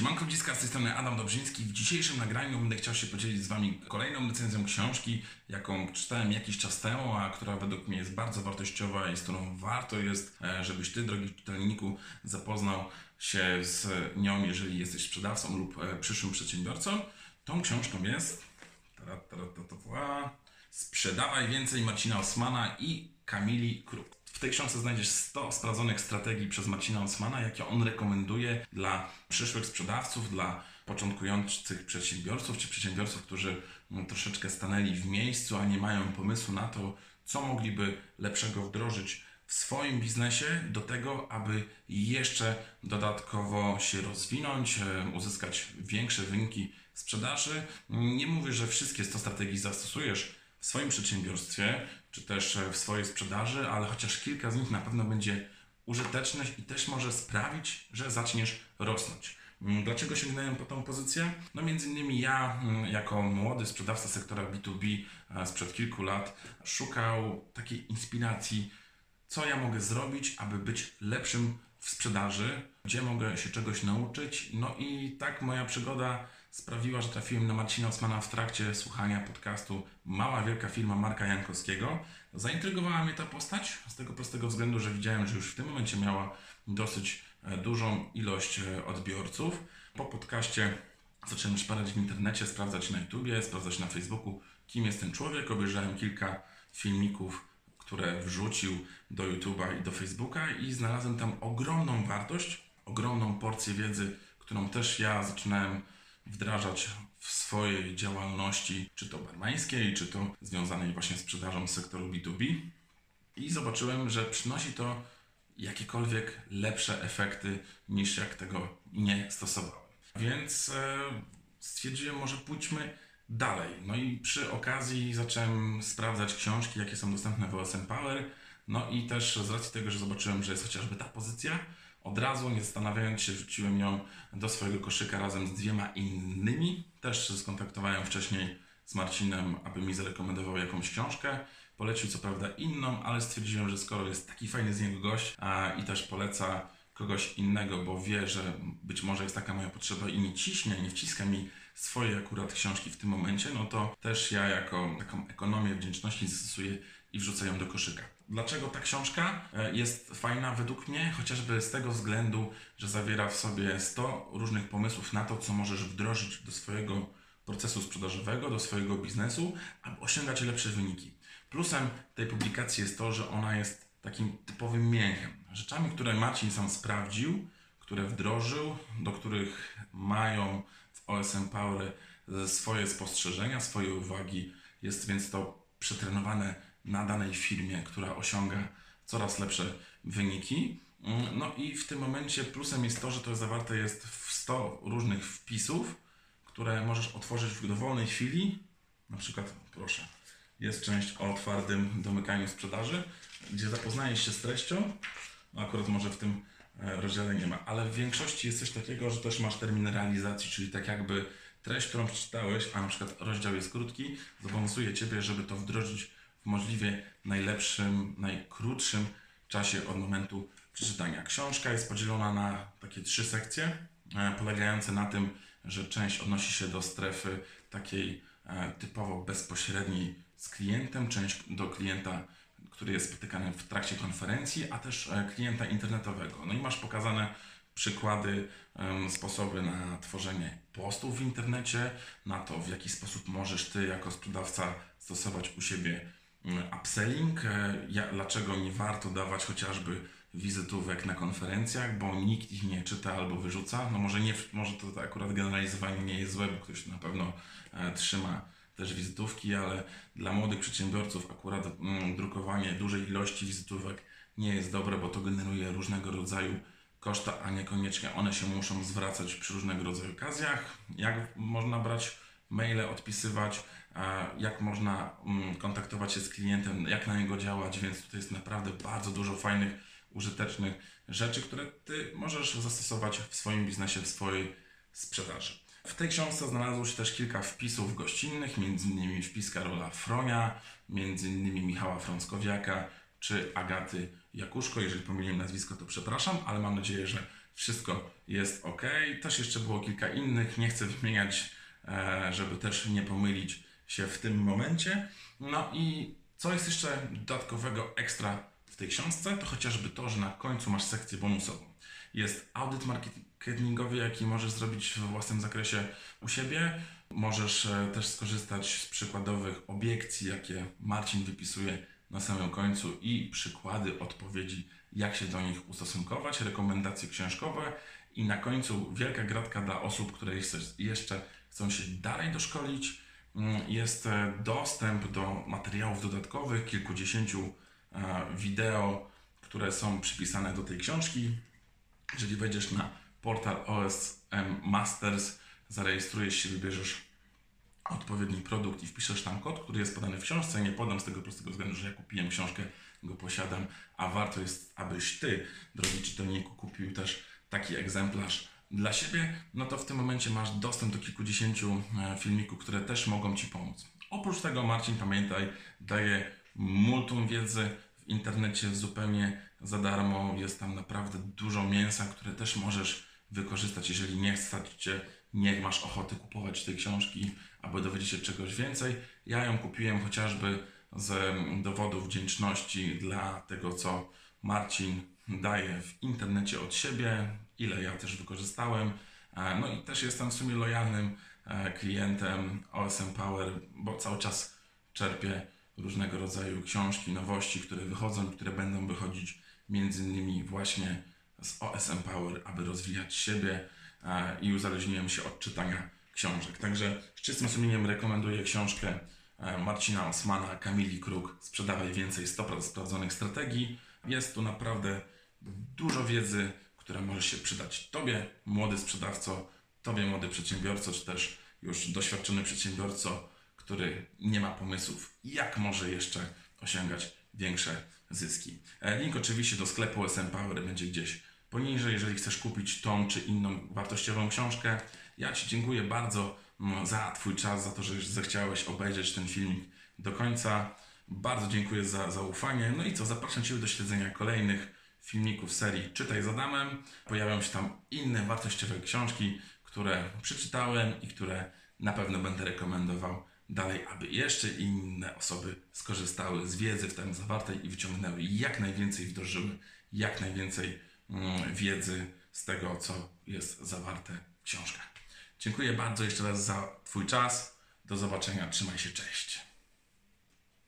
Siemanko Dziska, z tej strony Adam Dobrzyński. W dzisiejszym nagraniu będę chciał się podzielić z Wami kolejną recenzją książki, jaką czytałem jakiś czas temu, a która według mnie jest bardzo wartościowa i z którą warto jest, e, żebyś Ty, drogi czytelniku, zapoznał się z nią, jeżeli jesteś sprzedawcą lub e, przyszłym przedsiębiorcą. Tą książką jest Sprzedawaj więcej Marcina Osmana i Kamili Kruk. W tej książce znajdziesz 100 sprawdzonych strategii przez Marcina Osmana, jakie on rekomenduje dla przyszłych sprzedawców, dla początkujących przedsiębiorców, czy przedsiębiorców, którzy no, troszeczkę stanęli w miejscu, a nie mają pomysłu na to, co mogliby lepszego wdrożyć w swoim biznesie do tego, aby jeszcze dodatkowo się rozwinąć, e, uzyskać większe wyniki sprzedaży. Nie mówię, że wszystkie 100 strategii zastosujesz w swoim przedsiębiorstwie, czy też w swojej sprzedaży, ale chociaż kilka z nich na pewno będzie użyteczne i też może sprawić, że zaczniesz rosnąć. Mm, dlaczego sięgnąłem po tą pozycję? No między innymi ja, mm, jako młody sprzedawca sektora B2B e, sprzed kilku lat, szukał takiej inspiracji, co ja mogę zrobić, aby być lepszym w sprzedaży, gdzie mogę się czegoś nauczyć. No i tak moja przygoda sprawiła, że trafiłem na Marcina Osmana w trakcie słuchania podcastu Mała Wielka Firma Marka Jankowskiego. Zaintrygowała mnie ta postać z tego prostego względu, że widziałem, że już w tym momencie miała dosyć e, dużą ilość e, odbiorców. Po podcaście zacząłem szparać w internecie, sprawdzać na YouTubie, sprawdzać na Facebooku, kim jest ten człowiek. Obejrzałem kilka filmików, które wrzucił do YouTube'a i do Facebooka i znalazłem tam ogromną wartość, ogromną porcję wiedzy, którą też ja zaczynałem wdrażać w swojej działalności, czy to barmańskiej, czy to związanej właśnie z sprzedażą sektoru B2B. I zobaczyłem, że przynosi to jakiekolwiek lepsze efekty niż jak tego nie stosowałem. Więc e, stwierdziłem, może pójdźmy dalej. No i przy okazji zacząłem sprawdzać książki, jakie są dostępne w OSM Power. No i też z racji tego, że zobaczyłem, że jest chociażby ta pozycja, od razu, nie zastanawiając się, wrzuciłem ją do swojego koszyka razem z dwiema innymi. Też skontaktowałem wcześniej z Marcinem, aby mi zarekomendował jakąś książkę. Polecił co prawda inną, ale stwierdziłem, że skoro jest taki fajny z niego gość a, i też poleca kogoś innego, bo wie, że być może jest taka moja potrzeba i nie ciśnie, nie wciska mi swoje akurat książki w tym momencie, no to też ja jako taką ekonomię wdzięczności stosuję i wrzucę ją do koszyka. Dlaczego ta książka e, jest fajna według mnie? Chociażby z tego względu, że zawiera w sobie 100 różnych pomysłów na to, co możesz wdrożyć do swojego procesu sprzedażowego, do swojego biznesu, aby osiągać lepsze wyniki. Plusem tej publikacji jest to, że ona jest takim typowym mięchem. Rzeczami, które Marcin sam sprawdził, które wdrożył, do których mają w OSM Power swoje spostrzeżenia, swoje uwagi. Jest więc to przetrenowane na danej firmie, która osiąga coraz lepsze wyniki. No i w tym momencie plusem jest to, że to zawarte jest w 100 różnych wpisów, które możesz otworzyć w dowolnej chwili. Na przykład, proszę, jest część o twardym domykaniu sprzedaży, gdzie zapoznajesz się z treścią. No akurat może w tym e, rozdziale nie ma, ale w większości jest coś takiego, że też masz termin realizacji, czyli tak jakby treść, którą przeczytałeś, a na przykład rozdział jest krótki, zobowiązuje Ciebie, żeby to wdrożyć w możliwie najlepszym, najkrótszym czasie od momentu przeczytania. Książka jest podzielona na takie trzy sekcje, e, polegające na tym, że część odnosi się do strefy takiej e, typowo bezpośredniej z klientem, część do klienta, który jest spotykany w trakcie konferencji, a też e, klienta internetowego. No i masz pokazane przykłady, sposoby na tworzenie postów w internecie, na to, w jaki sposób możesz Ty jako sprzedawca stosować u siebie upselling, e, dlaczego nie warto dawać chociażby wizytówek na konferencjach, bo nikt ich nie czyta albo wyrzuca. No może, nie, może to akurat generalizowanie nie jest złe, bo ktoś na pewno e, trzyma też wizytówki, ale dla młodych przedsiębiorców akurat mm, drukowanie dużej ilości wizytówek nie jest dobre, bo to generuje różnego rodzaju koszta, a niekoniecznie one się muszą zwracać przy różnego rodzaju okazjach. Jak można brać maile, odpisywać, jak można mm, kontaktować się z klientem, jak na niego działać, więc tutaj jest naprawdę bardzo dużo fajnych, użytecznych rzeczy, które Ty możesz zastosować w swoim biznesie, w swojej sprzedaży. W tej książce znalazło się też kilka wpisów gościnnych, m.in. wpis Karola Fronia, m.in. Michała Frąckowiaka czy Agaty Jakuszko. Jeżeli pomyliłem nazwisko, to przepraszam, ale mam nadzieję, że wszystko jest ok. Też jeszcze było kilka innych, nie chcę wymieniać, e, żeby też nie pomylić się w tym momencie. No i co jest jeszcze dodatkowego ekstra w tej książce, to chociażby to, że na końcu masz sekcję bonusową. Jest audyt marketingowy, jaki możesz zrobić we własnym zakresie u siebie. Możesz e, też skorzystać z przykładowych obiekcji, jakie Marcin wypisuje na samym końcu i przykłady odpowiedzi, jak się do nich ustosunkować, rekomendacje książkowe i na końcu wielka gratka dla osób, które jeszcze chcą się dalej doszkolić. Mm, jest e, dostęp do materiałów dodatkowych, kilkudziesięciu e, wideo, które są przypisane do tej książki. Jeżeli wejdziesz na portal OSM Masters, zarejestrujesz się, wybierzesz odpowiedni produkt i wpiszesz tam kod, który jest podany w książce. Nie podam z tego prostego względu, że ja kupiłem książkę, go posiadam, a warto jest, abyś Ty, drogi czytelniku, kupił też taki egzemplarz dla siebie, no to w tym momencie masz dostęp do kilkudziesięciu e, filmików, które też mogą Ci pomóc. Oprócz tego, Marcin, pamiętaj, daje multum wiedzy w internecie zupełnie za darmo. Jest tam naprawdę dużo mięsa, które też możesz wykorzystać, jeżeli nie stać Cię, nie masz ochoty kupować tej książki, aby dowiedzieć się czegoś więcej. Ja ją kupiłem chociażby z dowodu wdzięczności dla tego, co Marcin daje w internecie od siebie, ile ja też wykorzystałem. E, no i też jestem w sumie lojalnym e, klientem OSM Power, bo cały czas czerpię różnego rodzaju książki, nowości, które wychodzą które będą wychodzić między innymi właśnie z OSM Power, aby rozwijać siebie e, i uzależniłem się od czytania książek. Także z czystym sumieniem rekomenduję książkę Marcina Osmana, Kamili Kruk, Sprzedawaj więcej 100% sprawdzonych strategii. Jest tu naprawdę dużo wiedzy, która może się przydać Tobie, młody sprzedawco, Tobie, młody przedsiębiorco, czy też już doświadczony przedsiębiorco, który nie ma pomysłów, jak może jeszcze osiągać większe zyski. E, link oczywiście do sklepu SM Power będzie gdzieś poniżej, jeżeli chcesz kupić tą czy inną wartościową książkę. Ja Ci dziękuję bardzo mm, za Twój czas, za to, że zechciałeś obejrzeć ten filmik do końca. Bardzo dziękuję za zaufanie. No i co, zapraszam Cię do śledzenia kolejnych filmików serii Czytaj z Adamem. Pojawią się tam inne wartościowe książki, które przeczytałem i które na pewno będę rekomendował dalej, aby jeszcze inne osoby skorzystały z wiedzy w tym zawartej i wyciągnęły jak najwięcej, wdrożyły jak najwięcej mm, wiedzy z tego, co jest zawarte w książkach. Dziękuję bardzo jeszcze raz za Twój czas. Do zobaczenia. Trzymaj się. Cześć.